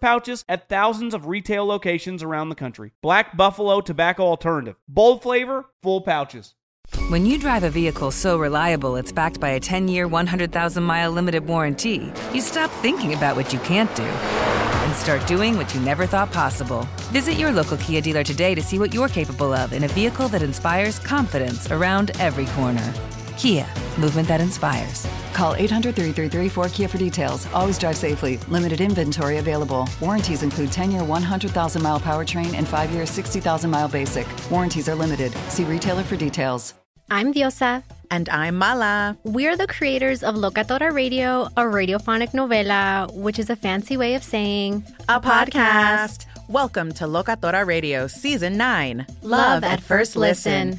pouches at thousands of retail locations around the country. Black Buffalo Tobacco Alternative. Bold flavor, full pouches. When you drive a vehicle so reliable it's backed by a 10 year, 100,000 mile limited warranty, you stop thinking about what you can't do and start doing what you never thought possible. Visit your local Kia dealer today to see what you're capable of in a vehicle that inspires confidence around every corner. Kia, movement that inspires. Call 800 333 4KIA for details. Always drive safely. Limited inventory available. Warranties include 10 year 100,000 mile powertrain and 5 year 60,000 mile basic. Warranties are limited. See retailer for details. I'm Diosa. And I'm Mala. We're the creators of Locatora Radio, a radiophonic novela, which is a fancy way of saying a podcast. Welcome to Locatora Radio Season 9 Love at First Listen.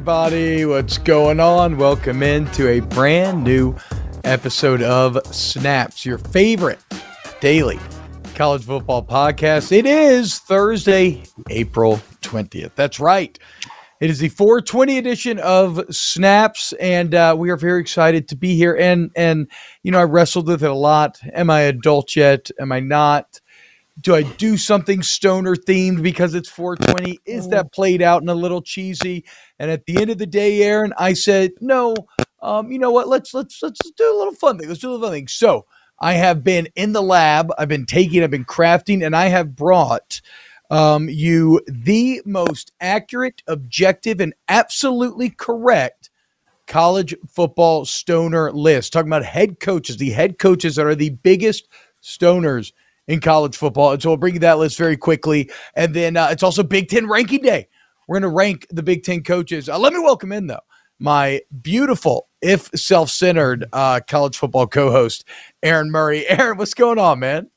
Everybody, what's going on? Welcome into a brand new episode of Snaps, your favorite daily college football podcast. It is Thursday, April 20th. That's right. It is the 420 edition of Snaps, and uh, we are very excited to be here. And and you know, I wrestled with it a lot. Am I adult yet? Am I not? Do I do something stoner themed because it's 420? Is that played out and a little cheesy? And at the end of the day, Aaron, I said, no, um, you know what? Let's let's let's do a little fun thing. Let's do a little fun thing. So I have been in the lab, I've been taking, I've been crafting, and I have brought um, you the most accurate, objective, and absolutely correct college football stoner list. Talking about head coaches, the head coaches that are the biggest stoners in college football. And so we'll bring you that list very quickly. And then uh, it's also Big Ten ranking day. We're going to rank the Big Ten coaches. Uh, let me welcome in, though, my beautiful, if self centered uh, college football co host, Aaron Murray. Aaron, what's going on, man?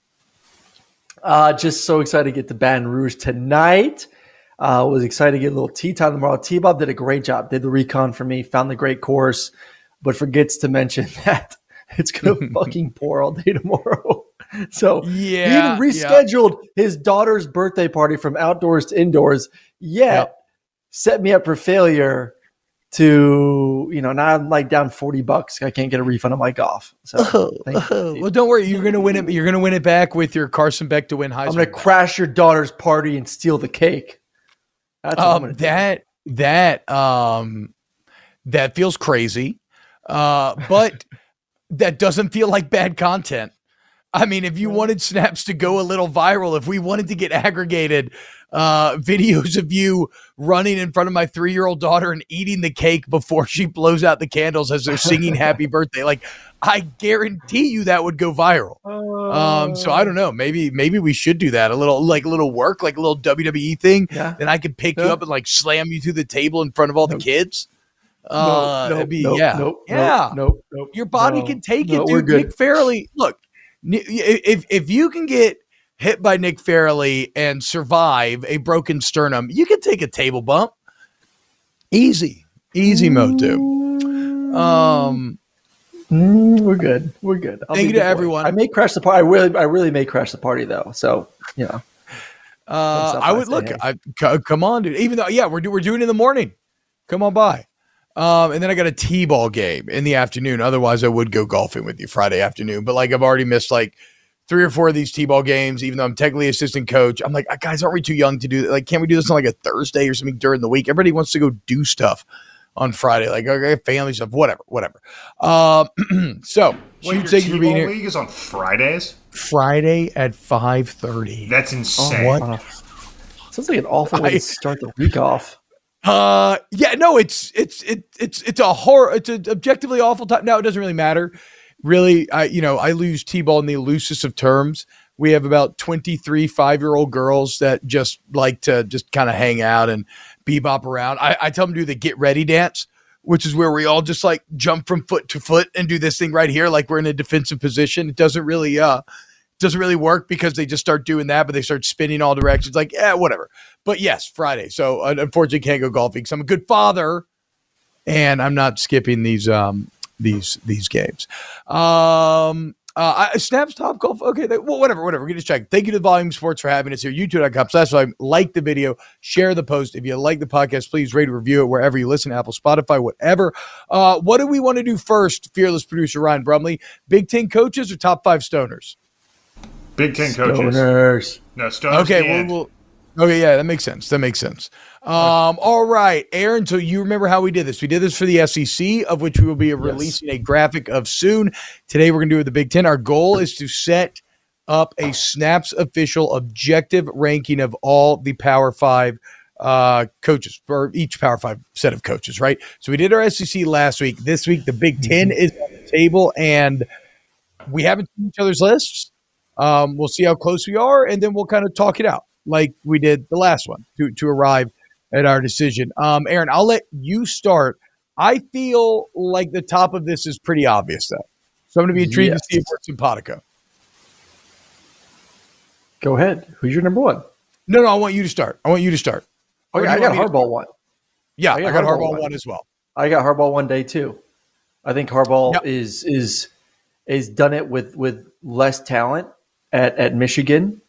Uh, just so excited to get to Baton Rouge tonight. Uh, was excited to get a little tea time tomorrow. T Bob did a great job, did the recon for me, found the great course, but forgets to mention that it's going to fucking pour all day tomorrow. So Yeah, he even rescheduled his daughter's birthday party from outdoors to indoors. Yet Yep. set me up for failure. To you know, now I'm like down forty bucks. I can't get a refund on my golf. So thank you, well, don't worry. You're going to win it. You're going to win it back with your Carson Beck to win Heisman. I'm gonna crash your daughter's party and steal the cake. That's um, gonna do. that that um that feels crazy uh but that doesn't feel like bad content i mean if you wanted snaps to go a little viral if we wanted to get aggregated uh videos of you running in front of my three-year-old daughter and eating the cake before she blows out the candles as they're singing happy birthday like i guarantee you that would go viral um, so I don't know. Maybe maybe we should do that. A little like a little work, like a little WWE thing. Yeah. Then I could pick you up and like slam you through the table in front of all the kids. Uh, no, that'd be nope, yeah, nope, yeah. nope, nope, Your body no, can take no, it, dude. Nick Fairley, look, if if you can get hit by Nick Fairley and survive a broken sternum, you can take a table bump. Easy, easy mode, dude. Um, Mm, we're good. We're good. I'll Thank you to everyone. I may crash the party. I really, I really may crash the party though. So you know, Uh, I would look. I, come on, dude. Even though, yeah, we're do, we're doing it in the morning. Come on by. Um, and then I got a t-ball game in the afternoon. Otherwise, I would go golfing with you Friday afternoon. But like, I've already missed like three or four of these T-ball games, even though I'm technically assistant coach. I'm like, guys, aren't we too young to do that? Like, can't we do this on like a Thursday or something during the week? Everybody wants to go do stuff on Friday, like okay, family stuff, whatever, whatever. Um, so, Wait, thank you for being here. League is on Fridays. Friday at five thirty. That's insane. Oh, what? Sounds like an awful way I, to start the week off. Uh, yeah, no, it's it's it, it's it's a horror. It's an objectively awful time. Now it doesn't really matter. Really, I you know I lose t-ball in the loosest of terms. We have about 23 five year old girls that just like to just kind of hang out and bebop around. I, I tell them to do the get ready dance, which is where we all just like jump from foot to foot and do this thing right here, like we're in a defensive position. It doesn't really uh doesn't really work because they just start doing that, but they start spinning all directions. Like, yeah, whatever. But yes, Friday. So uh, unfortunately, can't go golfing because I'm a good father, and I'm not skipping these um these these games. Um, uh, I, Snaps Top Golf. Okay, they, well, whatever, whatever. We can just check. Thank you to the Volume Sports for having us here. YouTube.com slash. Like the video, share the post. If you like the podcast, please rate and review it wherever you listen, Apple, Spotify, whatever. Uh, what do we want to do first, fearless producer Ryan Brumley? Big Ten coaches or top five stoners? Big Ten coaches. Stoners. No, stoners. Okay, well, Okay, yeah, that makes sense. That makes sense. Um, all right, Aaron. So you remember how we did this? We did this for the SEC, of which we will be releasing yes. a graphic of soon. Today, we're going to do it with the Big Ten. Our goal is to set up a Snaps official objective ranking of all the Power Five uh, coaches for each Power Five set of coaches. Right. So we did our SEC last week. This week, the Big 10 mm-hmm. is on the table, and we haven't seen each other's lists. Um, we'll see how close we are, and then we'll kind of talk it out like we did the last one to, to arrive at our decision. Um, Aaron, I'll let you start. I feel like the top of this is pretty obvious, though. So I'm going to be intrigued yes. to see if it's simpatico. Go ahead. Who's your number one? No, no, I want you to start. I want you to start. Oh, yeah, I got Harbaugh one. Yeah, I got, I got Harbaugh, Harbaugh one. as well. I got Harbaugh one day too. I think Harbaugh yep. is is is done it with with less talent at at Michigan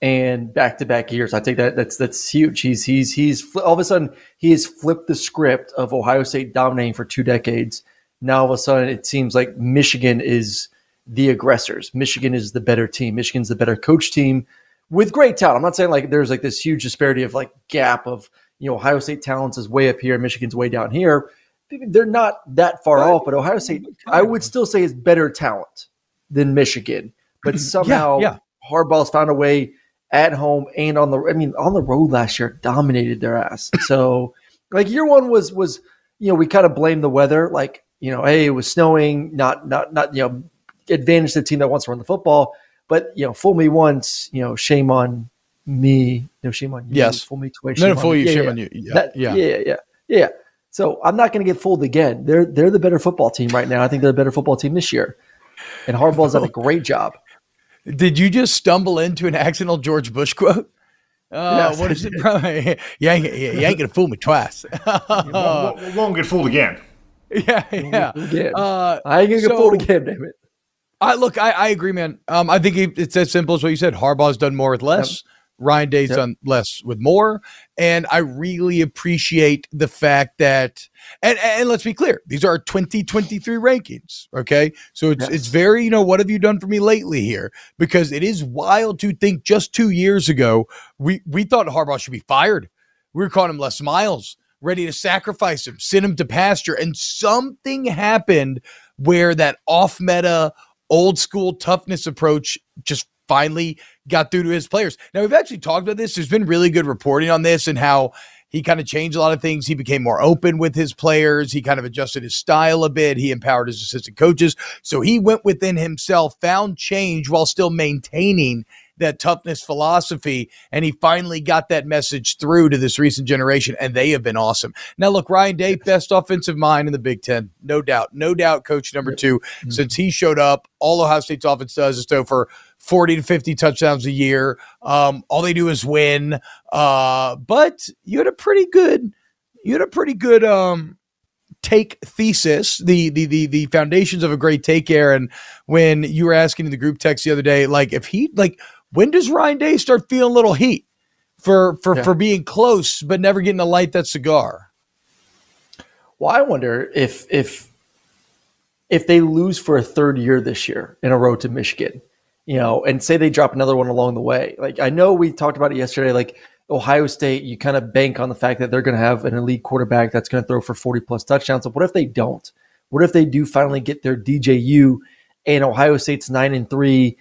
and back to back years. I think that that's that's huge. He's he's he's all of a sudden he has flipped the script of Ohio State dominating for two decades. Now all of a sudden it seems like Michigan is the aggressors. Michigan is the better team. Michigan's the better coach team with great talent. I'm not saying like there's like this huge disparity of like gap of you know Ohio State talents is way up here, Michigan's way down here. They're not that far off, but Ohio State I would still say is better talent than Michigan. But somehow yeah, yeah. Harbaugh's found a way at home and on the I mean on the road last year dominated their ass. So like year one was was you know we kind of blame the weather like you know hey it was snowing not not not you know advantage the team that wants to run the football. But you know fool me once you know shame on me no shame on you yes. fool me twice no fool you yeah, shame yeah. on you. Yeah that, yeah. yeah yeah yeah. So I'm not going to get fooled again. They're they're the better football team right now. I think they're a better football team this year. And Harbaugh's done a great job did you just stumble into an accidental George Bush quote? Uh, yes, what is it? you, ain't, you ain't gonna fool me twice. won't, won't get fooled again. Yeah, yeah. Again. Uh, I ain't gonna so, get fooled again. Damn it. I look. I, I agree, man. Um, I think it's as simple as what you said. Harbaugh's done more with less. Yep. Ryan Day's yep. done less with more. And I really appreciate the fact that, and, and let's be clear, these are 2023 rankings. Okay. So it's, yes. it's very, you know, what have you done for me lately here? Because it is wild to think just two years ago, we, we thought Harbaugh should be fired. We were calling him Les Miles, ready to sacrifice him, send him to pasture. And something happened where that off meta, old school toughness approach just finally got through to his players. Now, we've actually talked about this. There's been really good reporting on this and how he kind of changed a lot of things. He became more open with his players. He kind of adjusted his style a bit. He empowered his assistant coaches. So he went within himself, found change while still maintaining that toughness philosophy. And he finally got that message through to this recent generation, and they have been awesome. Now, look, Ryan Day, best offensive mind in the Big Ten, no doubt. No doubt, coach number 2 mm-hmm. Since he showed up, all Ohio State's offense does is throw for 40 to 50 touchdowns a year. Um, all they do is win. Uh, but you had a pretty good, you had a pretty good um, take thesis, the, the the the foundations of a great take, Aaron. When you were asking in the group text the other day, like if he like when does Ryan Day start feeling a little heat for for yeah. for being close but never getting to light that cigar? Well, I wonder if if if they lose for a third year this year in a row to Michigan, you know, and say they drop another one along the way. Like I know we talked about it yesterday. Like Ohio State, you kind of bank on the fact that they're going to have an elite quarterback that's going to throw for 40 plus touchdowns. But what if they don't? What if they do finally get their DJU and Ohio State's nine and three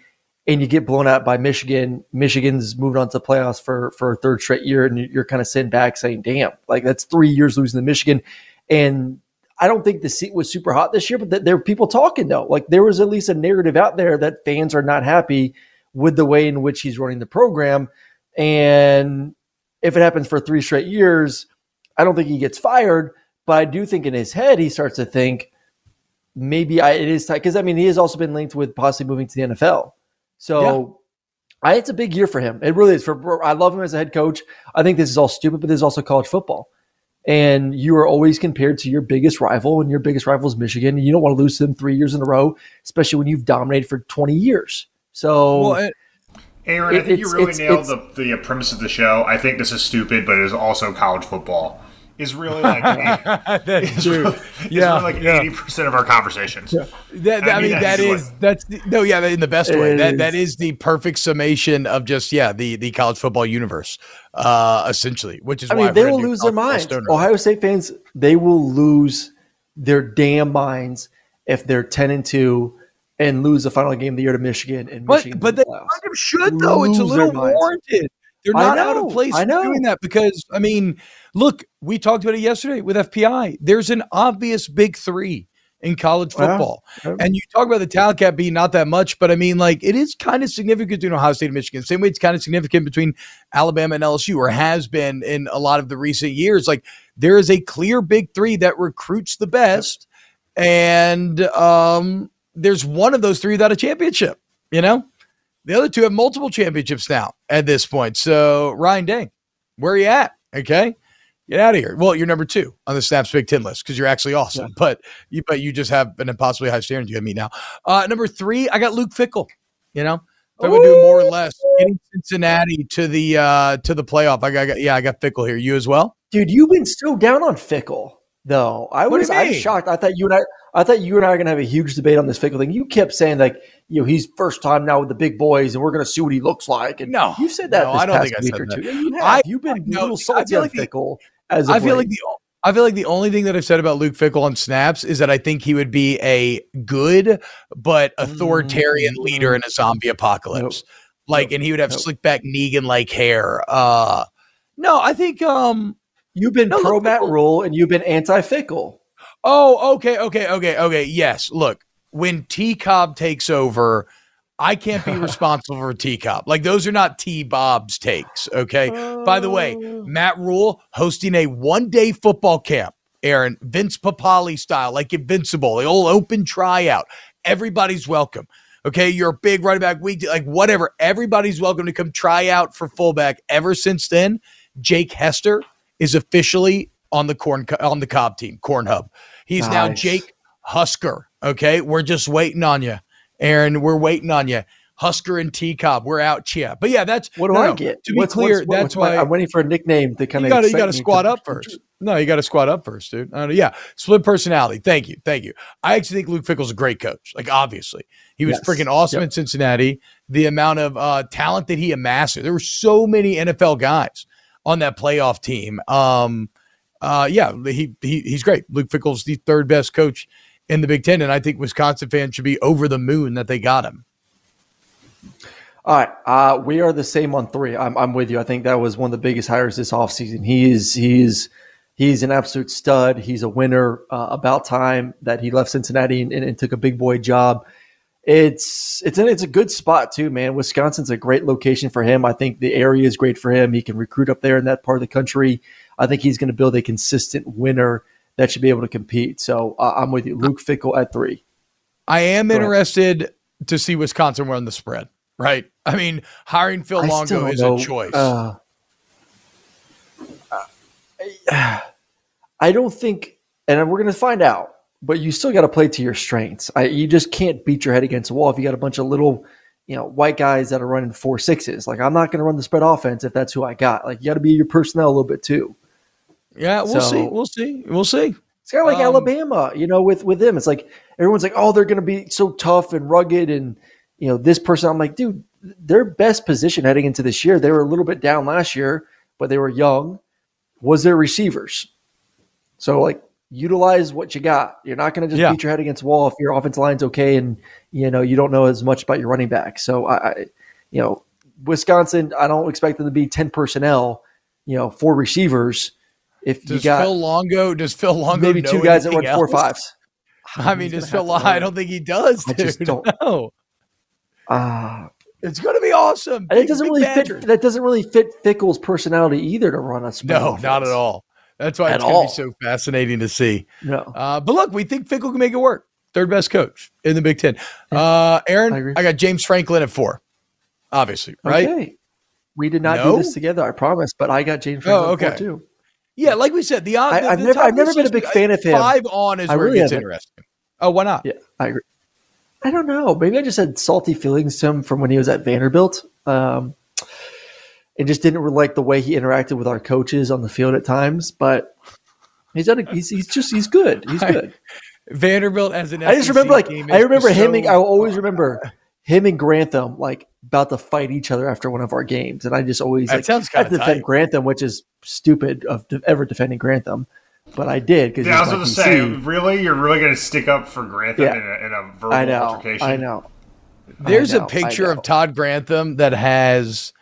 and you get blown out by Michigan? Michigan's moved on to playoffs for, for a third straight year and you're kind of sitting back saying, damn, like that's three years losing to Michigan. And I don't think the seat was super hot this year, but there are people talking though. Like there was at least a narrative out there that fans are not happy with the way in which he's running the program. And if it happens for three straight years, I don't think he gets fired. But I do think in his head, he starts to think maybe I, it is time. Because I mean, he has also been linked with possibly moving to the NFL. So yeah. I, it's a big year for him. It really is. For I love him as a head coach. I think this is all stupid, but this is also college football. And you are always compared to your biggest rival, and your biggest rival is Michigan. And you don't want to lose to them three years in a row, especially when you've dominated for 20 years. So well, it, Aaron, I think you really nailed the, the premise of the show. I think this is stupid, but it is also college football. Is really like that's true. Really, yeah, really like eighty percent of our conversations. Yeah. That, I, I mean, mean that is like, that's the, no, yeah, in the best way. That that is the perfect summation of just yeah the the college football universe, uh, essentially. Which is I mean they will lose their minds. Ohio State fans they will lose their damn minds if they're ten and two and lose the final game of the year to Michigan. And but Michigan but they kind should though. Lose it's a little warranted. They're not know, out of place I know. doing that because I mean, look, we talked about it yesterday with FPI. There's an obvious big three in college football. And you talk about the talent gap being not that much, but I mean, like, it is kind of significant between Ohio State and Michigan. Same way it's kind of significant between Alabama and LSU, or has been in a lot of the recent years. Like, there is a clear big three that recruits the best. And um, there's one of those three without a championship, you know? The other two have multiple championships now at this point. So, Ryan Day, where are you at? Okay. Get out of here. Well, you're number two on the Snaps Big Ten list because you're actually awesome, yeah. but you but you just have an impossibly high standard you have me now. Uh, number three, I got Luke Fickell. You know, if I would do more or less getting Cincinnati to the uh to the playoff. I got yeah, I got Fickell here. You as well, dude. You've been so down on Fickell though. I was I'm shocked. I thought you and I I thought you and I are gonna have a huge debate on this Fickell thing. You kept saying like, you know, he's first time now with the big boys, and we're gonna see what he looks like. And no, you said that. No, I don't think I said that. You have. I, You've been no, a little salty on like Fickell. as I feel like the I feel like the only thing that I've said about Luke Fickell on snaps is that I think he would be a good but authoritarian mm-hmm. leader in a zombie apocalypse. Nope. Like, nope. and he would have nope. slick back Negan like hair. Uh, no, I think um, you've been no, pro Matt Rhule and you've been anti Fickell. Oh, okay, okay, okay, okay. Yes. Look, when T Cobb takes over, I can't be responsible for T Cobb. Like those are not T Bob's takes. Okay. Oh. By the way, oh. Matt Rhule hosting a one day football camp, Aaron, Vince Papale style, like Invincible, the old open tryout. Everybody's welcome. Okay. You're a big running back week, like whatever. Everybody's welcome to come try out for fullback. Ever since then, Jake Hester is officially on the corn on the Cobb team, Corn Hub. He's nice. now Jake Husker. Okay, we're just waiting on you, Aaron. We're waiting on you. Husker and T Cobb, we're out chia. But yeah, that's what do no, I get? To be what's, clear, what's, that's why I'm waiting for a nickname to kind of. You got to squat up first. No, you got to squat up first, dude. Uh, yeah, split personality. Thank you, thank you. I actually think Luke Fickell's a great coach. Like, obviously, he was yes. freaking awesome yep. in Cincinnati. The amount of uh, talent that he amassed, there were so many NFL guys on that playoff team. Um, uh, yeah, he, he he's great. Luke Fickell's the third best coach in the Big Ten, and I think Wisconsin fans should be over the moon that they got him. All right, uh, we are the same on three. I'm, I'm with you. I think that was one of the biggest hires this offseason. He is he's he's an absolute stud. He's a winner. Uh, about time that he left Cincinnati and, and, and, took a big boy job. It's it's it's a good spot too, man. Wisconsin's a great location for him. I think the area is great for him. He can recruit up there in that part of the country. I think he's going to build a consistent winner that should be able to compete. So uh, I'm with you. Luke Fickell at three. I am Go interested ahead. to see Wisconsin run the spread, right? I mean, hiring Phil Longo is know. a choice. Uh, I don't think, and we're going to find out, but you still got to play to your strengths. I, you just can't beat your head against a wall if you got a bunch of little – you know, white guys that are running four sixes. Like I'm not going to run the spread offense if that's who I got. Like you got to be your personnel a little bit too. Yeah, we'll so, see. We'll see. We'll see. It's kind of like um, Alabama, you know, with with them. It's like everyone's like, oh, they're going to be so tough and rugged and you know, this person, I'm like, dude, their best position heading into this year, they were a little bit down last year, but they were young, was their receivers. So, like, utilize what you got. You're not going to just yeah. beat your head against the wall if your offense line's okay and, you know, you don't know as much about your running back. So, I, I you know, Wisconsin, I don't expect them to be 10 personnel, you know, four receivers. If does you got Phil Longo, does Phil Longo maybe two guys that run else? four fives? I mean, does Phil Longo? I don't think he does. Dude. I just don't know. Ah. Uh, it's going to be awesome. Big, it doesn't really fit. That doesn't really fit Fickell's personality either to run a no, offense. not at all. That's why at it's going to be so fascinating to see. No, uh, but look, we think Fickell can make it work. Third best coach in the Big Ten. Uh, Aaron, I, I, got James Franklin at four. Obviously, right? Okay. We did not no? do this together, I promise. But I got James Franklin oh, okay. too. Yeah, like we said, the, the I, have never, I've never been a big fan of him. Five on is I where really it gets interesting. Oh, why not? Yeah, I agree. I don't know. Maybe I just had salty feelings to him from when he was at Vanderbilt. Um, and just didn't really like the way he interacted with our coaches on the field at times. But he's done. A, he's he's just he's good. He's good. Vanderbilt as an. I just remember like I remember him. So, I always remember him and Grantham like about to fight each other after one of our games, and I just always that like, sounds kind of defend Grantham, which is stupid of ever defending Grantham but I did because yeah, I was going to say, really, you're really going to stick up for Grantham yeah. in, a, in, a, verbal I know, altercation? I know. There's I know, a picture of Todd Grantham that has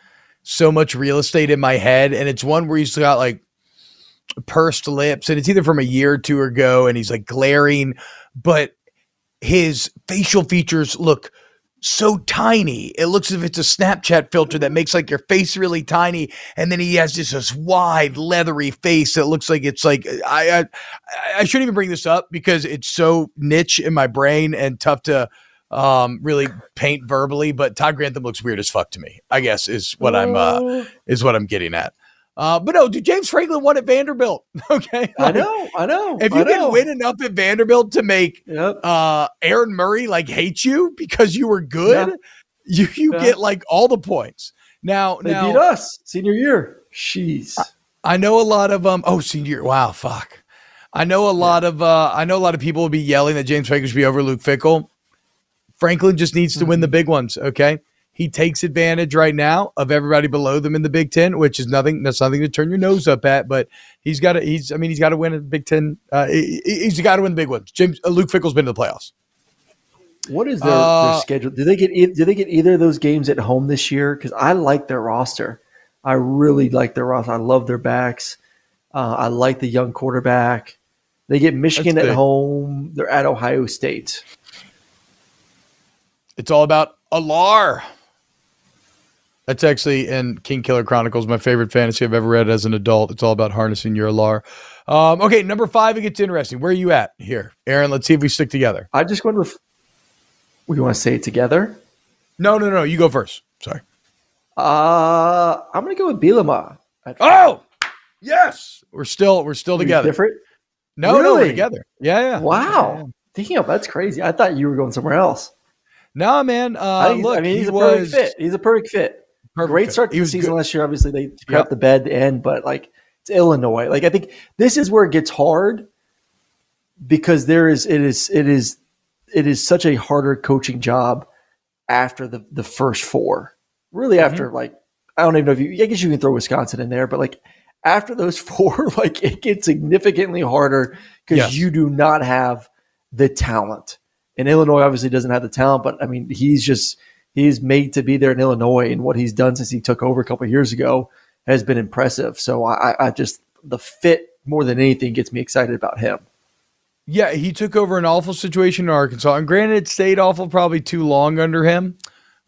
so much real estate in my head, and it's one where he's got like pursed lips, and it's either from a year or two ago, and he's like glaring, but his facial features look so tiny. It looks as if it's a Snapchat filter that makes like your face really tiny, and then he has just this wide, leathery face that looks like it's like I I, I shouldn't even bring this up because it's so niche in my brain and tough to um really paint verbally. But Todd Grantham looks weird as fuck to me. I guess is what I'm uh is what I'm getting at. Uh, but no, dude, James Franklin won at Vanderbilt. Okay, I know, I know. If you can win enough at Vanderbilt to make yep. uh, Aaron Murray like hate you because you were good, yeah. you you yeah. get like all the points. Now, they now, beat us senior year. Jeez, I, I, know a lot of um. Oh, senior year. Wow, fuck. I know a lot yeah. of uh. I know a lot of people will be yelling that James Franklin should be over Luke Fickell. Franklin just needs to mm-hmm. win the big ones. Okay. He takes advantage right now of everybody below them in the Big Ten, which is nothing. That's nothing to turn your nose up at. But he's got to. He's. I mean, he's got to win a Big Ten. Uh, he, he's got to win the big ones. James uh, Luke Fickell's been to the playoffs. What is their, uh, their schedule? Do they get? Do they get either of those games at home this year? Because I like their roster. I really like their roster. I love their backs. Uh, I like the young quarterback. They get Michigan at home. They're at Ohio State. It's all about Alar. That's actually in Kingkiller Chronicles, my favorite fantasy I've ever read as an adult. It's all about harnessing your alar. Um, okay, number five, it gets interesting. Where are you at here, Aaron? Let's see if we stick together. I just wonder if we want to say it together. No, no, no. You go first. Sorry. Uh, I'm gonna go with Bielema. Oh, yes. We're still we're still together. Different? No, really? no, we're together. Yeah, yeah. Wow. Damn, that's crazy. I thought you were going somewhere else. No, man. Uh, I, look, I mean, he's he a was, perfect fit. He's a perfect fit. Perfect Great start to the season good. last year. Obviously, they crap yep. the bed to end, but like it's Illinois. Like I think this is where it gets hard because there is it is it is it is such a harder coaching job after the the first four. Really, mm-hmm. after like I don't even know if you. I guess you can throw Wisconsin in there, but like after those four, like it gets significantly harder because yes. you do not have the talent. And Illinois obviously doesn't have the talent, but I mean, he's just he's made to be there in Illinois, and what he's done since he took over a couple years ago has been impressive. So I, I just the fit more than anything gets me excited about him. Yeah, he took over an awful situation in Arkansas, and granted, it stayed awful probably too long under him.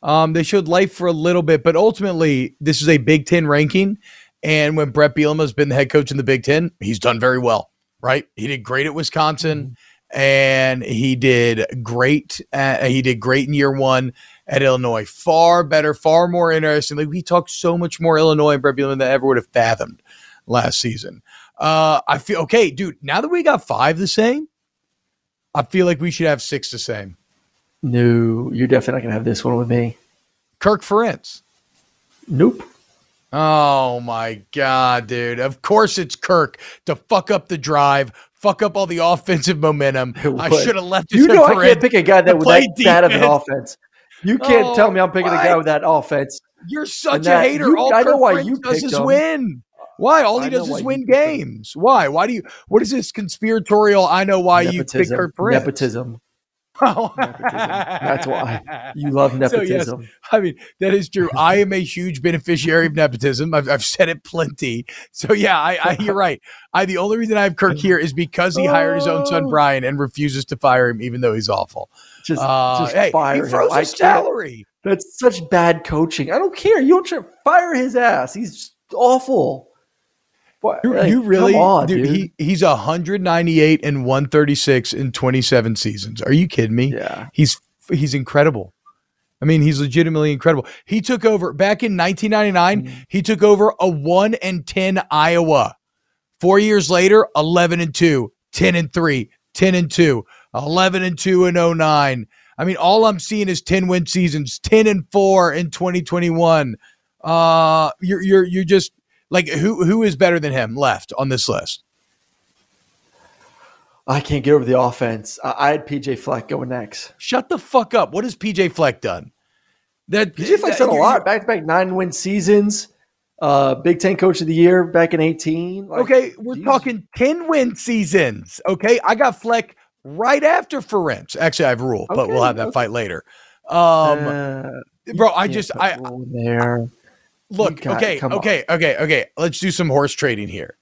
Um, they showed life for a little bit, but ultimately, this is a Big Ten ranking. And when Bret Bielema has been the head coach in the Big Ten, he's done very well, right? He did great at Wisconsin. Mm-hmm and he did great. Uh, he did great in year one at Illinois. Far better, far more interesting. Like we talked so much more Illinois and Bret Bielema than I ever would have fathomed last season. Uh, I feel okay, dude. Now that we got five the same, I feel like we should have six the same. No, you're definitely not gonna have this one with me. Kirk Ferentz. Nope. Oh my god, dude! Of course it's Kirk to fuck up the drive, fuck up all the offensive momentum. I should have left. You know, I can't pick a guy that would that bad of an offense. You can't oh, tell me I'm picking what? a guy with that offense. You're such a hater. You, All I know Kirk why you does is win. Why? All he does is win games. Why? Why do you? What is this conspiratorial? I know why nepotism. you pick Kirk Ferentz. Nepotism. That's why you love nepotism. So yes, I mean, that is true. I am a huge beneficiary of nepotism. I've, I've said it plenty. So yeah, I, I, you're right. I the only reason I have Kirk here is because he hired his own son oh. Brian and refuses to fire him, even though he's awful. Just, uh, just hey, fire he froze him. his salary. That's such bad coaching. I don't care. You don't try, fire his ass. He's awful. What, you, like, you really, on, dude, dude, He he's 198 and 136 in 27 seasons. Are you kidding me? Yeah, he's he's incredible. I mean, he's legitimately incredible. He took over back in 1999. Mm-hmm. He took over a one and 10 Iowa. Four years later, 11 and 2, 10 and 3, 10 and 2, 11 and 2 and 09. I mean, all I'm seeing is 10 win seasons, 10 and 4 in 2021. Uh, you're you're you're just like who who is better than him left on this list? I can't get over the offense. I, had PJ Fleck going next. Shut the fuck up. What has PJ Fleck done? That PJ Fleck's done a lot. Back to back nine win seasons. Uh, Big Ten Coach of the Year back in eighteen. Like, okay, we're geez. talking ten win seasons. Okay, I got Fleck right after Ferentz. Actually, I have Rhule, okay, but we'll have that okay. fight later. Um, uh, bro, I just I there. Look, okay, okay, okay, okay. Let's do some horse trading here.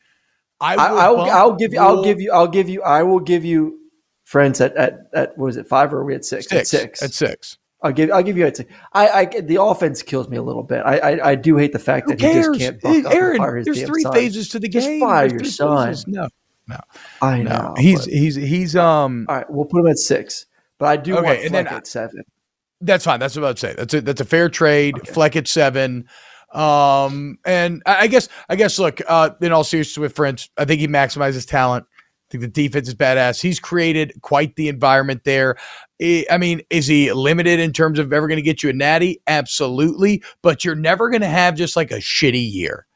I will I, will I'll give you. I'll give you. I'll give you. I will give you. Ferentz at at at what was it five or we at six? Six. At six. At six. I'll give. I'll give you. At six. I. I. The offense kills me a little bit. I. I, I do hate the fact Who that cares? he just can't. Aaron, there's three son. phases to the game. Just fire your son. Phases. No. No. I know. No. He's. He's. He's. Um. All right. We'll put him at six. But I do okay, want Fleck then, at seven. That's fine. That's what I would say. That's a that's a fair trade. Okay. Fleck at seven. Um, and I, guess, I guess, look, uh, in all seriousness with Ferentz, I think he maximizes talent. I think the defense is badass. He's created quite the environment there. I mean, is he limited in terms of ever going to get you a natty? Absolutely. But you're never going to have just like a shitty year.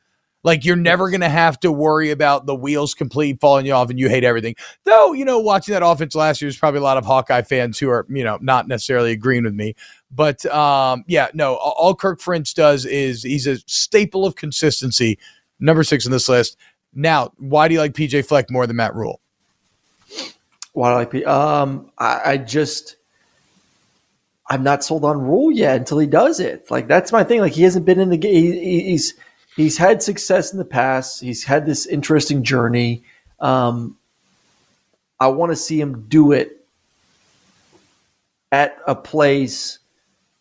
Like you're never going to have to worry about the wheels completely falling you off and you hate everything. Though, you know, watching that offense last year, there's probably a lot of Hawkeye fans who are, you know, not necessarily agreeing with me. But um, yeah, no, all Kirk Ferentz does is he's a staple of consistency. Number six in this list. Now, why do you like PJ Fleck more than Matt Rhule? Why do I like P? Um, I, I just I'm not sold on Rhule yet until he does it. Like that's my thing. Like he hasn't been in the game. He, he's he's had success in the past. He's had this interesting journey. Um, I want to see him do it at a place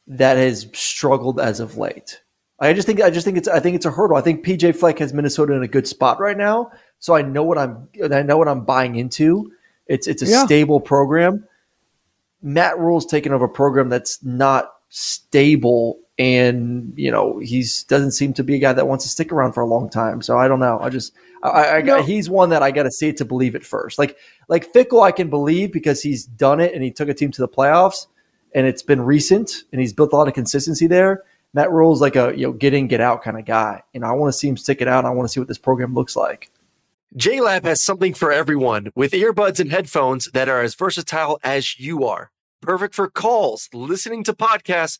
that has struggled as of late. I just think I just think it's I think it's a hurdle. I think PJ Fleck has Minnesota in a good spot right now, so I know what I'm I know what I'm buying into. It's it's a yeah. stable program. Matt Rhule's taken over a program that's not stable, and you know he's doesn't seem to be a guy that wants to stick around for a long time. So I don't know. I just I, I no. he's one that I got to see it to believe it first. Like like Fickell, I can believe because he's done it and he took a team to the playoffs and it's been recent, and he's built a lot of consistency there. Matt Rhule is like a you know get in get out kind of guy, and I want to see him stick it out. I want to see what this program looks like. JLab has something for everyone with earbuds and headphones that are as versatile as you are. Perfect for calls, listening to podcasts,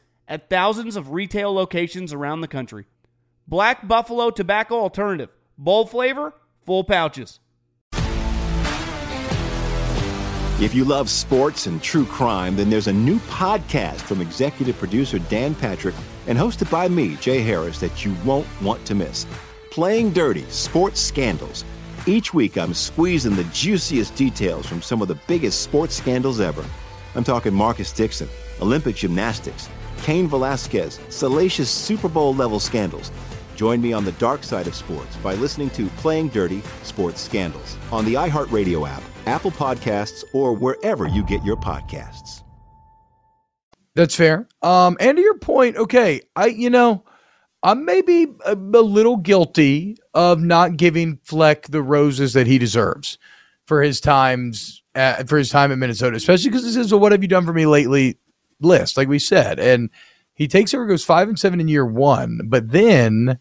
at thousands of retail locations around the country. Black Buffalo Tobacco Alternative. Bold flavor, full pouches. If you love sports and true crime, then there's a new podcast from executive producer Dan Patrick and hosted by me, Jay Harris, that you won't want to miss. Playing Dirty Sports Scandals. Each week, I'm squeezing the juiciest details from some of the biggest sports scandals ever. I'm talking Marcus Dixon, Olympic gymnastics, Cain Velasquez, salacious Super Bowl level scandals. Join me on the dark side of sports by listening to Playing Dirty Sports Scandals on the iHeartRadio app Apple Podcasts, or wherever you get your podcasts. That's fair. Um, and to your point, okay, I you know, I'm maybe a, a little guilty of not giving Fleck the roses that he deserves for his times at, for his time in Minnesota, especially because this is a "What have you done for me lately?" List, like we said, and he takes over, goes five and seven in year one, but then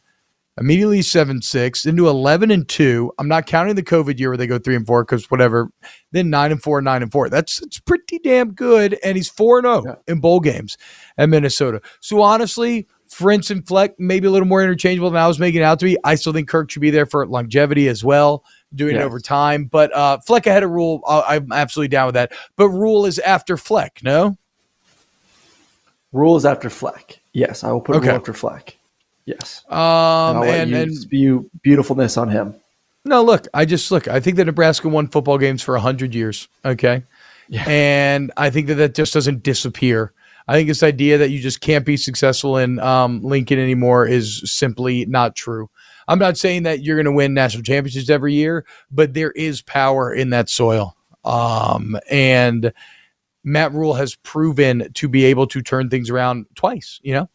immediately seven six into eleven and two. I'm not counting the COVID year where they go three and four because whatever. Then nine and four, nine and four. That's it's pretty damn good, and he's four and zero oh in bowl games at Minnesota. So honestly, Ferentz and Fleck maybe a little more interchangeable than I was making it out to be. I still think Kirk should be there for longevity as well, doing yes. it over time. But uh, Fleck ahead of Rhule. I'm absolutely down with that. But Rhule is after Fleck, no? Rhule is after Fleck. Yes, I will put okay. Rhule after Fleck. Yes. Um, and, and, and spew beautifulness on him. No, look, I just look. I think that Nebraska won football games for hundred years. Okay, yeah. and I think that that just doesn't disappear. I think this idea that you just can't be successful in um, Lincoln anymore is simply not true. I'm not saying that you're going to win national championships every year, but there is power in that soil. Um, and Matt Rhule has proven to be able to turn things around twice, you know?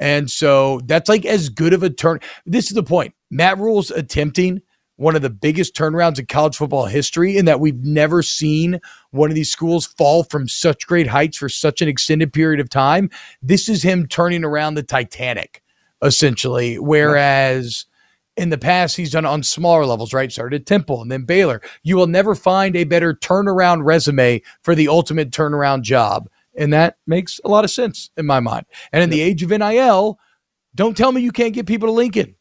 And so that's like as good of a turn. This is the point. Matt Rhule's attempting one of the biggest turnarounds in college football history in that we've never seen one of these schools fall from such great heights for such an extended period of time. This is him turning around the Titanic, essentially. Whereas in the past, he's done on smaller levels, right? Started at Temple and then Baylor. You will never find a better turnaround resume for the ultimate turnaround job and that makes a lot of sense in my mind. And in the age of NIL, don't tell me you can't get people to Lincoln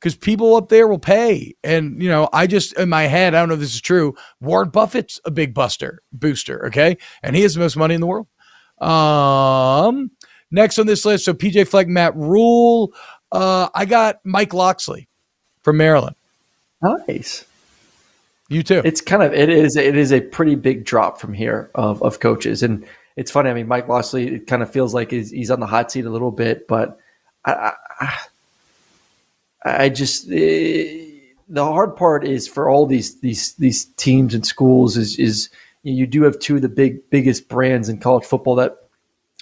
because people up there will pay. And, you know, I just, in my head, I don't know if this is true. Warren Buffett's a big buster, booster. Okay. And he has the most money in the world. Um, next on this list, so PJ Fleck, Matt Rhule. Uh, I got Mike Locksley from Maryland. Nice. You too. It's kind of it is it is a pretty big drop from here of of coaches, and it's funny. I mean, Mike Locksley, it kind of feels like he's, he's on the hot seat a little bit, but I, I, I just eh, the hard part is for all these these these teams and schools is is you do have two of the big biggest brands in college football that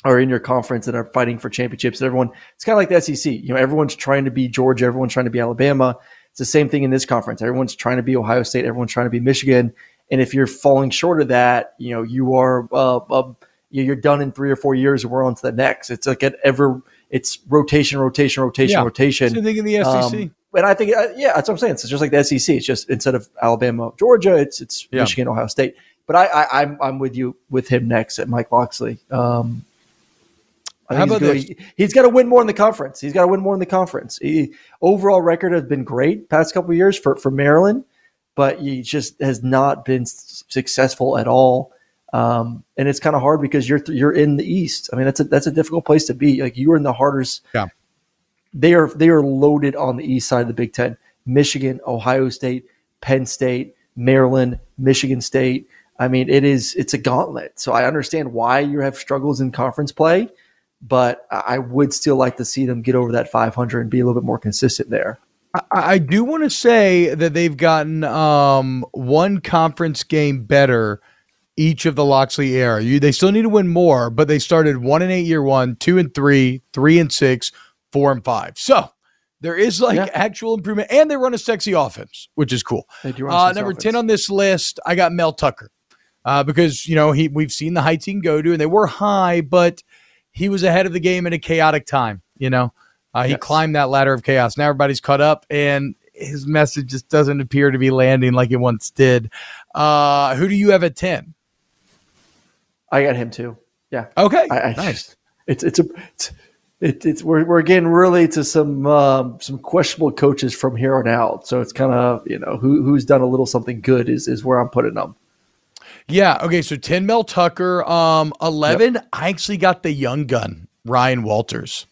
are in your conference and are fighting for championships. And everyone, it's kind of like the SEC. You know, everyone's trying to be Georgia, everyone's trying to be Alabama. It's the same thing in this conference. Everyone's trying to be Ohio State, everyone's trying to be Michigan. And if you're falling short of that, you know, you are uh, uh, you're done in three or four years and we're on to the next. It's like an ever, it's rotation, rotation, rotation, yeah. rotation. Same thing in the SEC. Um, and I think, uh, yeah, that's what I'm saying. It's just like the SEC. It's just instead of Alabama, Georgia, it's it's yeah. Michigan, Ohio State. But I, I, am I'm, I'm with you with him next at Mike Locksley. Um, How about he's, this? He, has got to win more in the conference. He's got to win more in the conference. He, overall record has been great past couple years for, for Maryland, but he just has not been successful at all. Um, and it's kind of hard because you're you're in the East. I mean, that's a that's a difficult place to be. Like you are in the hardest. Yeah. They are they are loaded on the East side of the Big Ten. Michigan, Ohio State, Penn State, Maryland, Michigan State. I mean, it is it's a gauntlet. So I understand why you have struggles in conference play, but I would still like to see them get over that 500 and be a little bit more consistent there. I, I do want to say that they've gotten um, one conference game better each of the Locksley era. You, they still need to win more, but they started one and eight year one, two and three, three and six, four and five. So there is like yeah. actual improvement, and they run a sexy offense, which is cool. Uh, number offense. ten on this list, I got Mel Tucker uh, because you know he we've seen the heights he can go to, and they were high, but he was ahead of the game in a chaotic time. You know, uh, he yes. climbed that ladder of chaos. Now everybody's caught up, and his message just doesn't appear to be landing like it once did. Uh, who do you have at ten? I got him too. Yeah. Okay. I, I, nice. It's it's a it's, it, it's we're, we're getting really to some um, some questionable coaches from here on out. So it's kind of you know who who's done a little something good is is where I'm putting them. Yeah. Okay. So ten Mel Tucker. Um, eleven. Yep. I actually got the young gun Ryan Walters.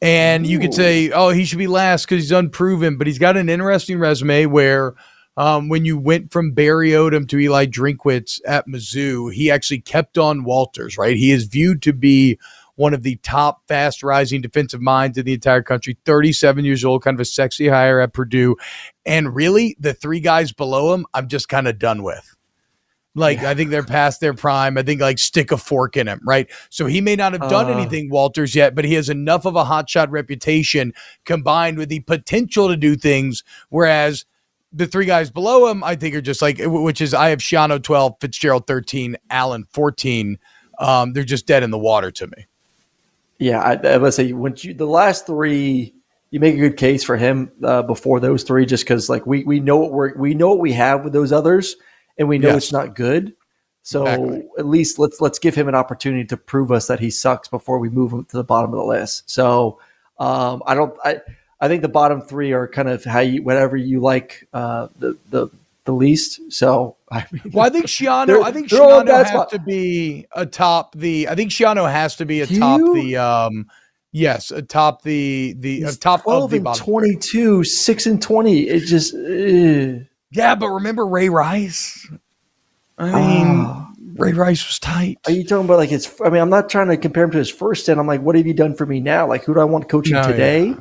And Ooh. you could say, oh, he should be last because he's unproven, but he's got an interesting resume where um, when you went from Barry Odom to Eli Drinkwitz at Mizzou, he actually kept on Walters, right? He is viewed to be one of the top fast rising defensive minds in the entire country, 37 years old, kind of a sexy hire at Purdue. And really, the three guys below him, I'm just kind of done with. Like, yeah. I think they're past their prime. I think, like, stick a fork in him, right? So he may not have done uh, anything, Walters, yet, but he has enough of a hotshot reputation combined with the potential to do things. Whereas the three guys below him, I think, are just like, which is I have Schiano 12, Fitzgerald 13, Allen 14. Um, they're just dead in the water to me. Yeah, I, I would say when you the last three, you make a good case for him uh, before those three, just because like we we know what we we know what we have with those others, and we know yes. it's not good. So exactly. at least let's let's give him an opportunity to prove us that he sucks before we move him to the bottom of the list. So um, I don't I I think the bottom three are kind of how you whatever you like uh, the the the least. So I mean, well, I think Schiano. I think Schiano has spot. to be atop the. I think Schiano has to be atop the. Um, yes, atop the the uh, top of the bottom. Twenty two, six and twenty. It just. Uh. Yeah, but remember Ray Rice. I mean. Uh, Ray Rice was tight. Are you talking about like his? I mean, I'm not trying to compare him to his first stint. I'm like, what have you done for me now? Like, who do I want coaching no, today? Yeah.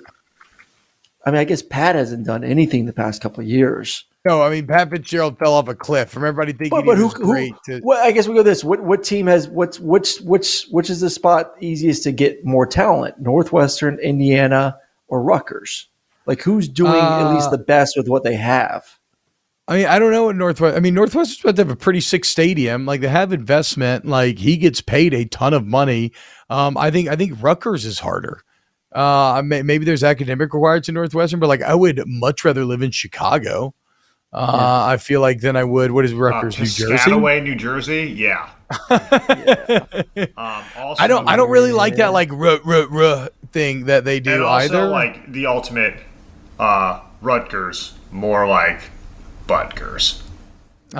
I mean, I guess Pat hasn't done anything the past couple of years. No, I mean Pat Fitzgerald fell off a cliff from everybody thinking but, but he was who, great. Who, to- well, I guess we go this. What what team has what's which which which is the spot easiest to get more talent? Northwestern, Indiana, or Rutgers? Like who's doing uh, at least the best with what they have? I mean, I don't know what Northwest. I mean, Northwestern's about to have a pretty sick stadium. Like they have investment. Like he gets paid a ton of money. Um, I think I think Rutgers is harder. Uh, maybe there's academic requirements in Northwestern, but like I would much rather live in Chicago. Uh, yeah. I feel like than I would. What is Rutgers, uh, New Jersey? Away, New Jersey. Yeah. yeah. Um, I don't. I don't really like that like ruh, ruh, ruh thing that they do also, either. Like the ultimate uh, Rutgers, more like Butgers.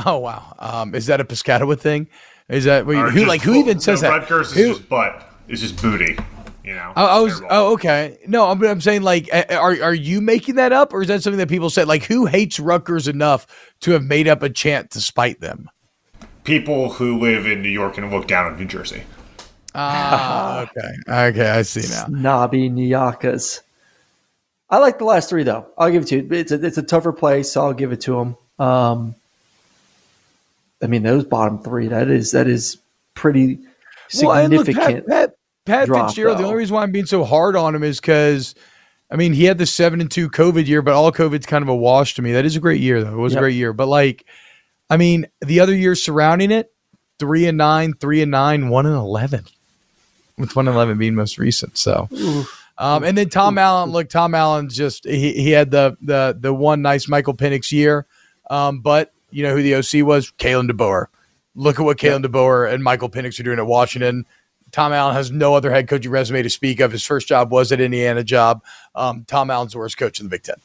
Oh wow. Um, is that a Piscataway thing? Is that who like who even says that? Rutgers is who? just butt. It's just booty. You know, I, I was oh okay. No, I'm, I'm saying like, are are you making that up, or is that something that people said? Like, who hates Rutgers enough to have made up a chant to spite them? People who live in New York and look down on New Jersey. Ah, okay, okay, I see now. Snobby Nyakas. I like the last three though. I'll give it to you. It's a it's a tougher place, so I'll give it to them. Um, I mean, those bottom three that is that is pretty significant. Well, look, Pat, Pat, Pat drop, Fitzgerald, though. the only reason why I'm being so hard on him is because, I mean, he had the seven and two COVID year, but all COVID's kind of a wash to me. That is a great year, though. It was yep. a great year. But, like, I mean, the other years surrounding it, three and nine, three and nine, one and 11, with one and 11 being most recent. So, um, and then Tom Allen, look, Tom Allen's just, he, he had the, the, the one nice Michael Penix year. Um, but you know who the OC was? Kalen DeBoer. Look at what Kalen yep. DeBoer and Michael Penix are doing at Washington Tom Allen has no other head coaching resume to speak of. His first job was at Indiana job. Um, Tom Allen's the worst coach in the Big Ten.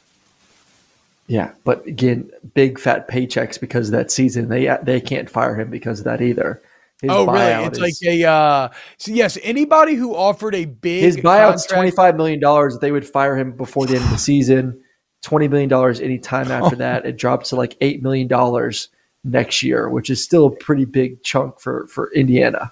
Yeah, but again, big fat paychecks because of that season. They they can't fire him because of that either. His oh, really? It's is, like a uh, so yes. Anybody who offered a big his buyout's twenty five million dollars. They would fire him before the end of the season. Twenty million dollars any time after oh. that. It drops to like eight million dollars next year, which is still a pretty big chunk for for Indiana.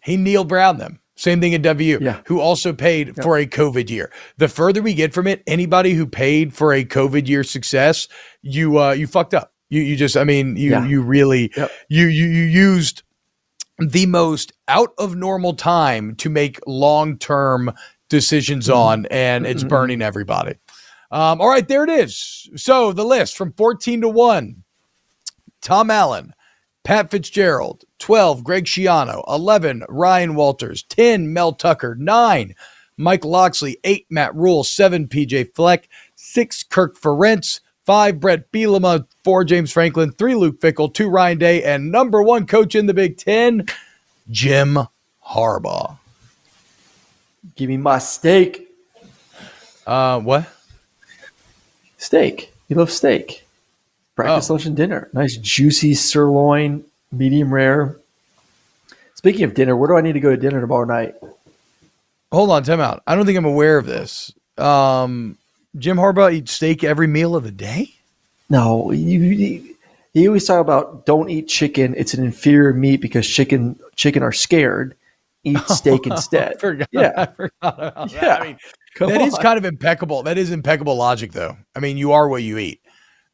He Neal Brown them. Same thing at W, yeah. who also paid yep. for a COVID year. The further we get from it, anybody who paid for a COVID year success, you uh, you fucked up. You you just I mean you yeah. you really yep. you you you used the most out of normal time to make long term decisions mm-hmm. on, and it's mm-hmm. burning everybody. Um, all right, there it is. So the list from 14 to 1 Tom Allen, Pat Fitzgerald, 12, Greg Schiano, 11, Ryan Walters, 10, Mel Tucker, 9, Mike Locksley, 8, Matt Rhule, 7, PJ Fleck, 6, Kirk Ferentz, Five, Bret Bielema. Four, James Franklin. Three, Luke Fickell, Two, Ryan Day. And number one coach in the Big Ten, Jim Harbaugh. Give me my steak. Uh, what? Steak. You love steak. Breakfast, oh. lunch, and dinner. Nice, juicy sirloin, medium rare. Speaking of dinner, where do I need to go to dinner tomorrow night? Hold on, time out. I don't think I'm aware of this. Um, Jim Harbaugh eat steak every meal of the day? No, you, you, he always talk about don't eat chicken. It's an inferior meat because chicken chicken are scared. Eat steak instead. Forgot, yeah, I forgot yeah. That. I mean, that is kind of impeccable. That is impeccable logic, though. I mean, you are what you eat,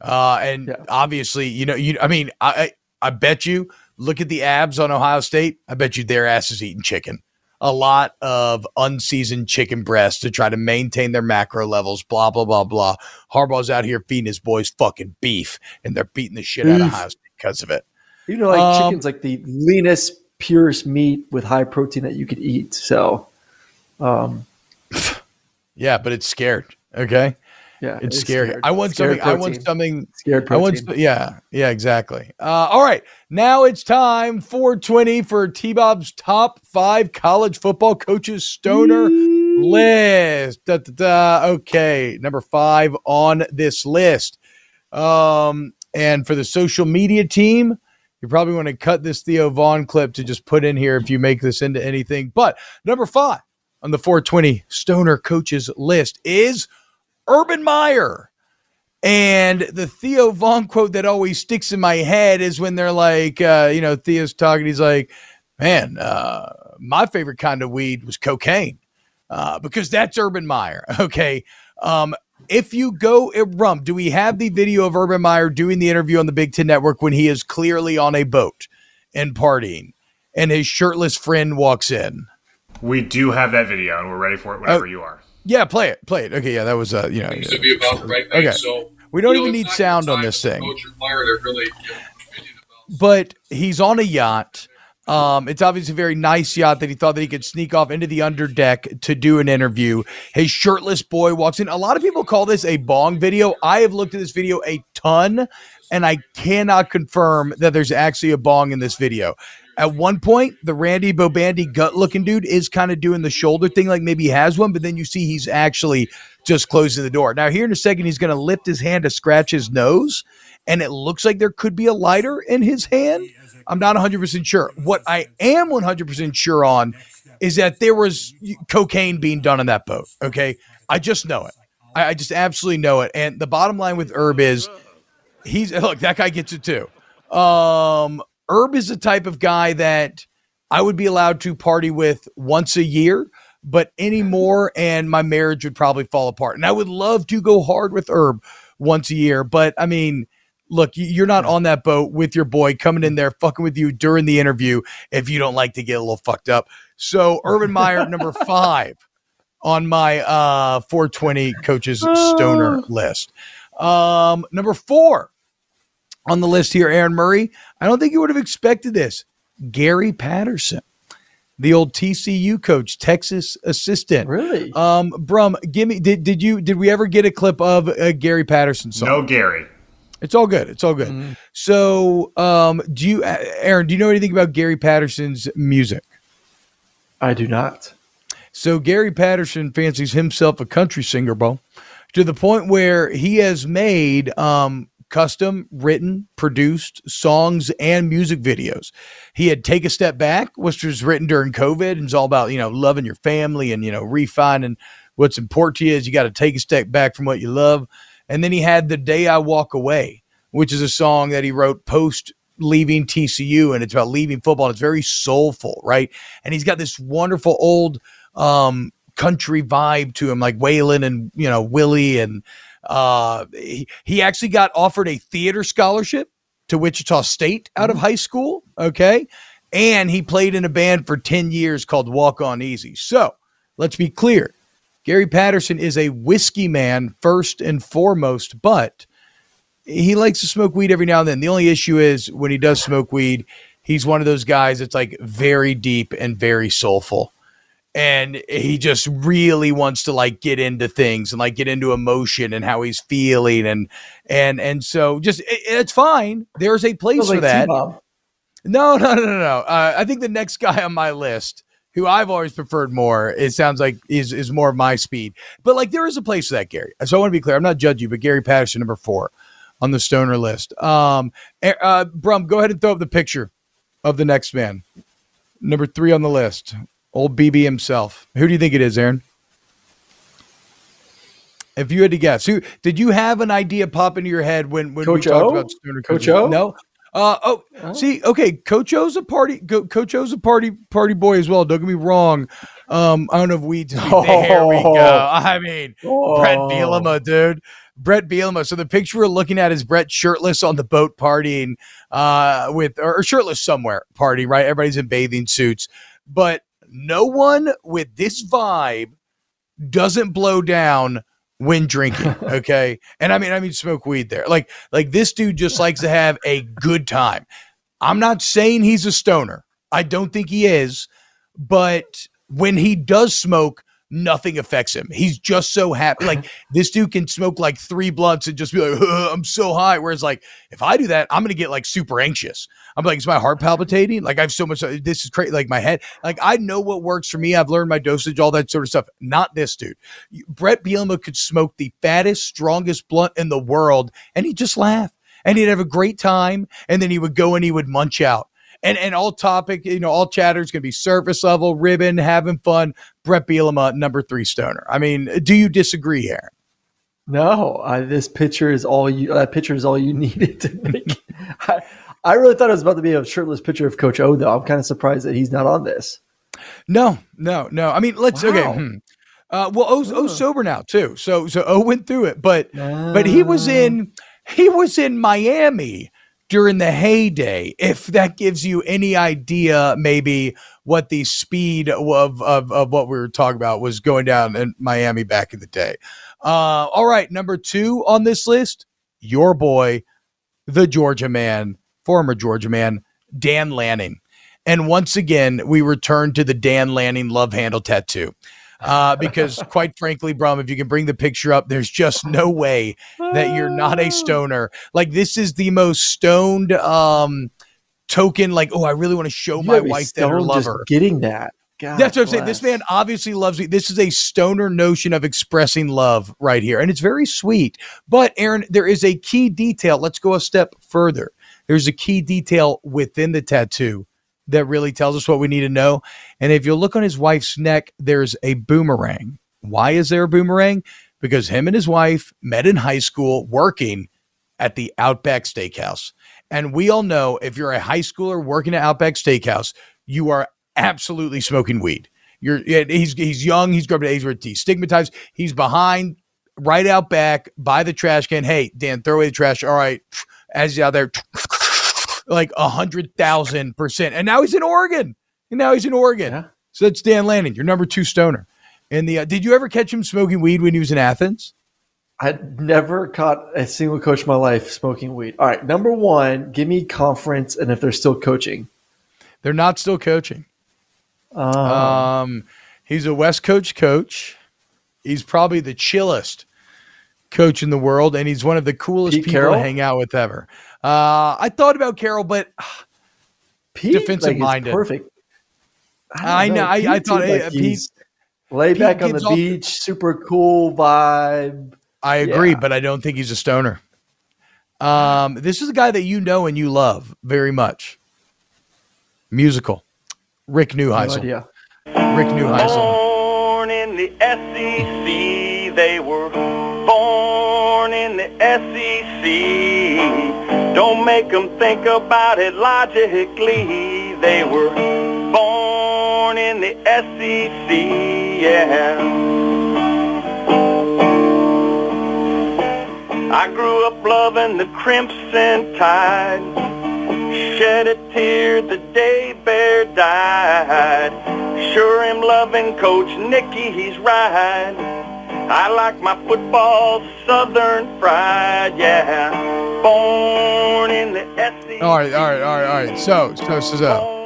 uh, and yeah. obviously, you know, you. I mean, I, I I bet you look at the abs on Ohio State. I bet you their ass is eating chicken a lot of unseasoned chicken breasts to try to maintain their macro levels, blah, blah, blah, blah. Harbaugh's out here feeding his boys fucking beef, and they're beating the shit beef. out of Ohio because of it. You know, like um, chicken's like the leanest, purest meat with high protein that you could eat. So, um, yeah, but it's scared. Okay. Yeah, it's, it's scary. Scared. I want scared something. Protein. I want something. Scared protein. I want. Yeah, yeah, exactly. Uh, all right, now it's time 420 for T Bob's top five college football coaches stoner list. Da, da, da. Okay, number five on this list. Um, and for the social media team, you probably want to cut this Theo Von clip to just put in here if you make this into anything. But number five on the 420 stoner coaches list is Urban Meyer. And the Theo Von quote that always sticks in my head is when they're like, uh, you know, Theo's talking. He's like, man, uh, my favorite kind of weed was cocaine uh, because that's Urban Meyer. Okay. Um, if you go uh, rum, do we have the video of Urban Meyer doing the interview on the Big Ten Network when he is clearly on a boat and partying and his shirtless friend walks in? We do have that video and we're ready for it whenever oh, you are. Yeah, play it. Play it. Okay, yeah, that was uh, you know. Seems to be about right. Okay, so we don't even need sound on this thing. Really but he's on a yacht. Um, it's obviously a very nice yacht that he thought that he could sneak off into the underdeck to do an interview. His shirtless boy walks in. A lot of people call this a bong video. I have looked at this video a ton, and I cannot confirm that there's actually a bong in this video. At one point, the Randy Bobandy gut looking dude is kind of doing the shoulder thing, like maybe he has one, but then you see he's actually just closing the door. Now, here in a second, he's going to lift his hand to scratch his nose, and it looks like there could be a lighter in his hand. I'm not 100% sure. What I am 100% sure on is that there was cocaine being done on that boat. Okay. I just know it. I, I just absolutely know it. And the bottom line with Herb is he's, look, that guy gets it too. Um, Herb is the type of guy that I would be allowed to party with once a year, but anymore, and my marriage would probably fall apart. And I would love to go hard with Herb once a year, but I mean, look, you're not on that boat with your boy coming in there fucking with you during the interview if you don't like to get a little fucked up. So Urban Meyer, number five on my uh 420 coaches stoner list. Um, number four, on the list here, Aaron Murray. I don't think you would have expected this. Gary Patterson, the old TCU coach, Texas assistant. Really? Um, Brum, give me. Did did you did we ever get a clip of a Gary Patterson song? No, Gary. It's all good. It's all good. Mm-hmm. So, um, do you, Aaron? Do you know anything about Gary Patterson's music? I do not. So Gary Patterson fancies himself a country singer, bro, to the point where he has made um, custom written, produced songs and music videos. He had Take a Step Back, which was written during COVID and it's all about, you know, loving your family and, you know, refining what's important to you is you got to take a step back from what you love. And then he had The Day I Walk Away, which is a song that he wrote post leaving TCU and it's about leaving football. It's very soulful, right? And he's got this wonderful old um, country vibe to him, like Waylon and you know Willie, and uh, he he actually got offered a theater scholarship to Wichita State out of mm-hmm. high school. Okay, and he played in a band for ten years called Walk On Easy. So let's be clear. Gary Patterson is a whiskey man first and foremost, but he likes to smoke weed every now and then. The only issue is when he does smoke weed, he's one of those guys that's like very deep and very soulful and he just really wants to like get into things and like get into emotion and how he's feeling and and and so just it, it's fine there's a place for that T-Bob. no no no no no uh, i think the next guy on my list who i've always preferred more it sounds like is is more of my speed but like there is a place for that gary so i want to be clear i'm not judging you but gary patterson number four on the stoner list um uh brum go ahead and throw up the picture of the next man number three on the list Old BB himself. Who do you think it is, Aaron? If you had to guess, who did you have an idea pop into your head when when Coach we talked o? about Stoner Coach O? No. Uh, oh, oh, see, okay, Coach O's a party. Coach O's a party party boy as well. Don't get me wrong. Um, I don't know if we. Oh. There we go. I mean, oh. Bret Bielema, dude. Bret Bielema. So the picture we're looking at is Bret shirtless on the boat partying, uh, with or shirtless somewhere party. Right, everybody's in bathing suits, but no one with this vibe doesn't blow down when drinking. Okay. and I mean, I mean, smoke weed there. Like, like this dude just likes to have a good time. I'm not saying he's a stoner. I don't think he is. But when he does smoke, nothing affects him. He's just so happy. Like this dude can smoke like three blunts and just be like, I'm so high. Whereas like if I do that, I'm gonna get like super anxious. I'm like, is my heart palpitating? Like I have so much. Uh, this is crazy. Like my head. Like I know what works for me. I've learned my dosage, all that sort of stuff. Not this dude. Bret Bielema could smoke the fattest, strongest blunt in the world, and he'd just laugh and he'd have a great time. And then he would go and he would munch out and and all topic, you know, all chatter is going to be surface level, ribbon, having fun. Bret Bielema, number three stoner. I mean, do you disagree, Aaron? No, I, this picture is all you. That picture is all you needed to make. I, I really thought it was about to be a shirtless picture of Coach O, though. I'm kind of surprised that he's not on this. No, no, no. I mean, let's wow. okay. Hmm. Uh, well, O's, O's sober now too, so so O went through it, but uh. but he was in he was in Miami during the heyday, if that gives you any idea, maybe what the speed of, of, of what we were talking about was going down in Miami back in the day. Uh, all right, number two on this list, your boy, the Georgia man, former Georgia man, Dan Lanning. And once again, we return to the Dan Lanning love handle tattoo uh, because quite frankly, Brum, if you can bring the picture up, there's just no way that you're not a stoner. Like this is the most stoned um, token. Like, oh, I really want to show you my wife that I love her. Getting that. God That's what I'm saying. This man obviously loves me. This is a stoner notion of expressing love right here. And it's very sweet. But, Aaron, there is a key detail. Let's go a step further. There's a key detail within the tattoo that really tells us what we need to know. And if you look on his wife's neck, there's a boomerang. Why is there a boomerang? Because him and his wife met in high school working at the Outback Steakhouse. And we all know if you're a high schooler working at Outback Steakhouse, you are absolutely smoking weed. You're he's he's young, he's to age where he's stigmatized. He's behind right out back by the trash can. Hey, Dan, throw away the trash. All right. As he's out there like a hundred thousand percent. And now he's in Oregon. And now he's in Oregon. Yeah. So that's Dan Lanning, your number two stoner. And the uh, did you ever catch him smoking weed when he was in Athens? I never caught a single coach in my life smoking weed. All right, number one, give me conference and if they're still coaching. They're not still coaching. Um, um he's a West Coast coach. He's probably the chillest coach in the world, and he's one of the coolest Pete people Carroll? to hang out with ever. Uh, I thought about Carroll, but Pete, defensive like, minded. Perfect. I, I know. I, I, thought like Pete, lay back on the beach, super cool vibe. I agree, yeah. but I don't think he's a stoner. Um, this is a guy that you know and you love very much. Musical, Rick Neuheisel. No Rick Neuheisel. Born in the SEC, they were born in the SEC. Don't make them think about it logically. They were born in the SEC, yeah. I grew up loving the Crimson Tide. Shed a tear the day Bear died. Sure am loving Coach Nicky, he's right. I like my football southern fried, yeah. Born in the SEC. All right, all right, all right, all right. So, so, so, so.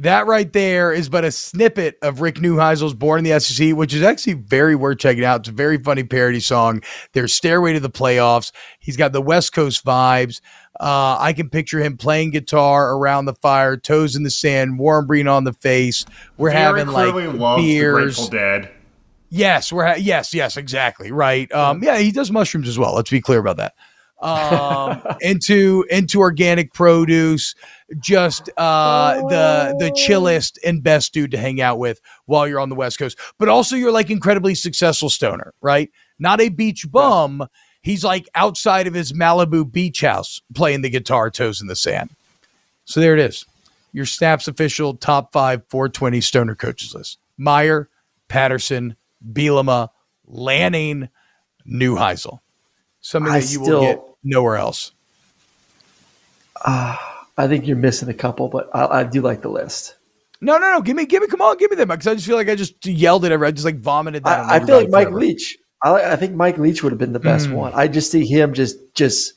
That right there is but a snippet of Rick Neuheisel's Born in the SEC, which is actually very worth checking out. It's a very funny parody song. There's Stairway to the Playoffs. He's got the West Coast vibes. Uh, I can picture him playing guitar around the fire, toes in the sand, warm breeze on the face. We're Very having like beers. The Grateful Dead. Yes, we're ha- yes, yes, exactly right. Um, yeah, he does mushrooms as well. Let's be clear about that. Um, into into organic produce, just uh, the the chillest and best dude to hang out with while you're on the West Coast. But also, you're like incredibly successful stoner, right? Not a beach bum. Yeah He's like outside of his Malibu beach house playing the guitar, toes in the sand. So there it is. Your Snaps official top five 420 stoner coaches list Meyer, Patterson, Bielema, Lanning, Neuheisel. Something that you still, will get nowhere else. Uh, I think you're missing a couple, but I, I do like the list. No, no, no. Give me, give me, come on, give me them because I just feel like I just yelled at everyone. I just like vomited that. I, I feel like Mike forever. Leach. I, I think Mike Leach would have been the best mm. one. I just see him just just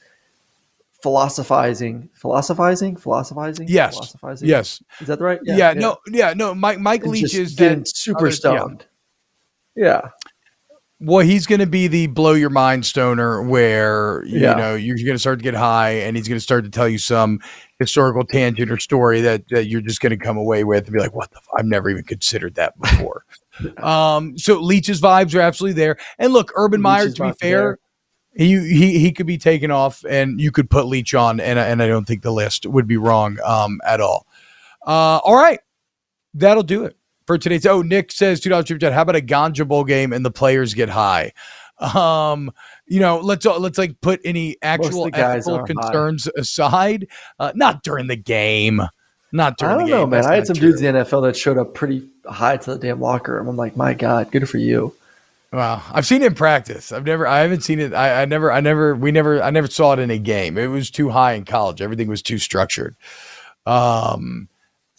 philosophizing, philosophizing, philosophizing. Yes, philosophizing. Yes, is that right? Yeah, yeah, yeah. no, yeah, no. Mike Mike Leach is getting super stoned. Yeah. Yeah. Well, he's going to be the blow your mind stoner where you yeah. know you're going to start to get high, and he's going to start to tell you some historical tangent or story that, that you're just going to come away with and be like, "What the? F- I've never even considered that before." um, so Leach's vibes are absolutely there. And look, Urban Meyer, to be fair, he, he he could be taken off, and you could put Leach on, and and I don't think the list would be wrong um, at all. Uh, all right, that'll do it for today's. Oh, Nick says two dollars How about a ganja bowl game and the players get high? Um, you know, let's let's like put any actual ethical concerns high. aside. Uh, not during the game. Not during. I don't know, man. I had some true. dudes in the NFL that showed up pretty high to the damn locker room. I'm like, my god, good for you. Wow, I've seen it in practice. I've never, I haven't seen it. I, I never, I never, we never, I never saw it in a game. It was too high in college. Everything was too structured. Um,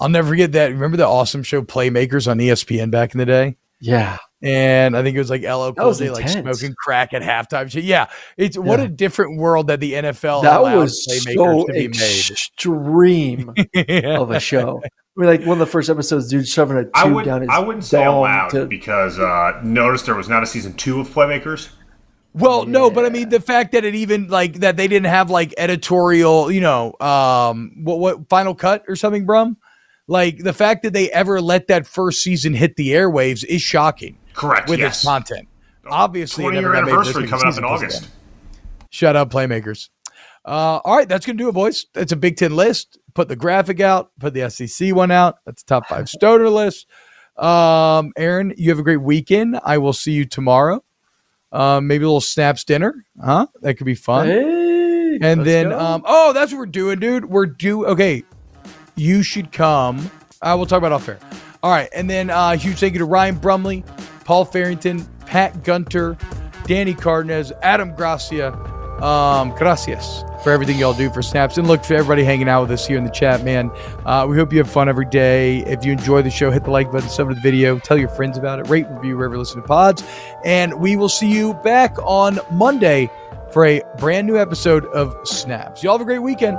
I'll never forget that. Remember the awesome show Playmakers on ESPN back in the day? Yeah. And I think it was like LL Cool J like smoking crack at halftime. Yeah, it's yeah. what a different world that the NFL that was so extreme yeah. of a show. I mean, like one of the first episodes, dude shoving a tube I would, down his I wouldn't say allowed to, because uh, notice there was not a season two of Playmakers. Well, yeah. no, but I mean the fact that it even like that they didn't have like editorial, you know, um, what what Final Cut or something, Brum. Like the fact that they ever let that first season hit the airwaves is shocking. Correct. With yes. its content. Obviously, 20 year anniversary coming up in August. Again. Shut up, playmakers. Uh, all right, that's gonna do it, boys. It's a Big Ten list. Put the graphic out. Put the SEC one out. That's top five stoner list. Um, Aaron, you have a great weekend. I will see you tomorrow. Um, maybe a little snaps dinner, huh? That could be fun. Hey, and then, um, oh, that's what we're doing, dude. We're do okay. You should come. Uh, we'll talk about off air. All right, and then uh, huge thank you to Ryan Brumley, Paul Farrington, Pat Gunter, Danny Cardenas, Adam Gracia. Um, gracias for everything y'all do for Snaps. And look for everybody hanging out with us here in the chat, man. Uh, we hope you have fun every day. If you enjoy the show, hit the like button, sub to the video, tell your friends about it, rate, review wherever you listen to pods. And we will see you back on Monday for a brand new episode of Snaps. Y'all have a great weekend.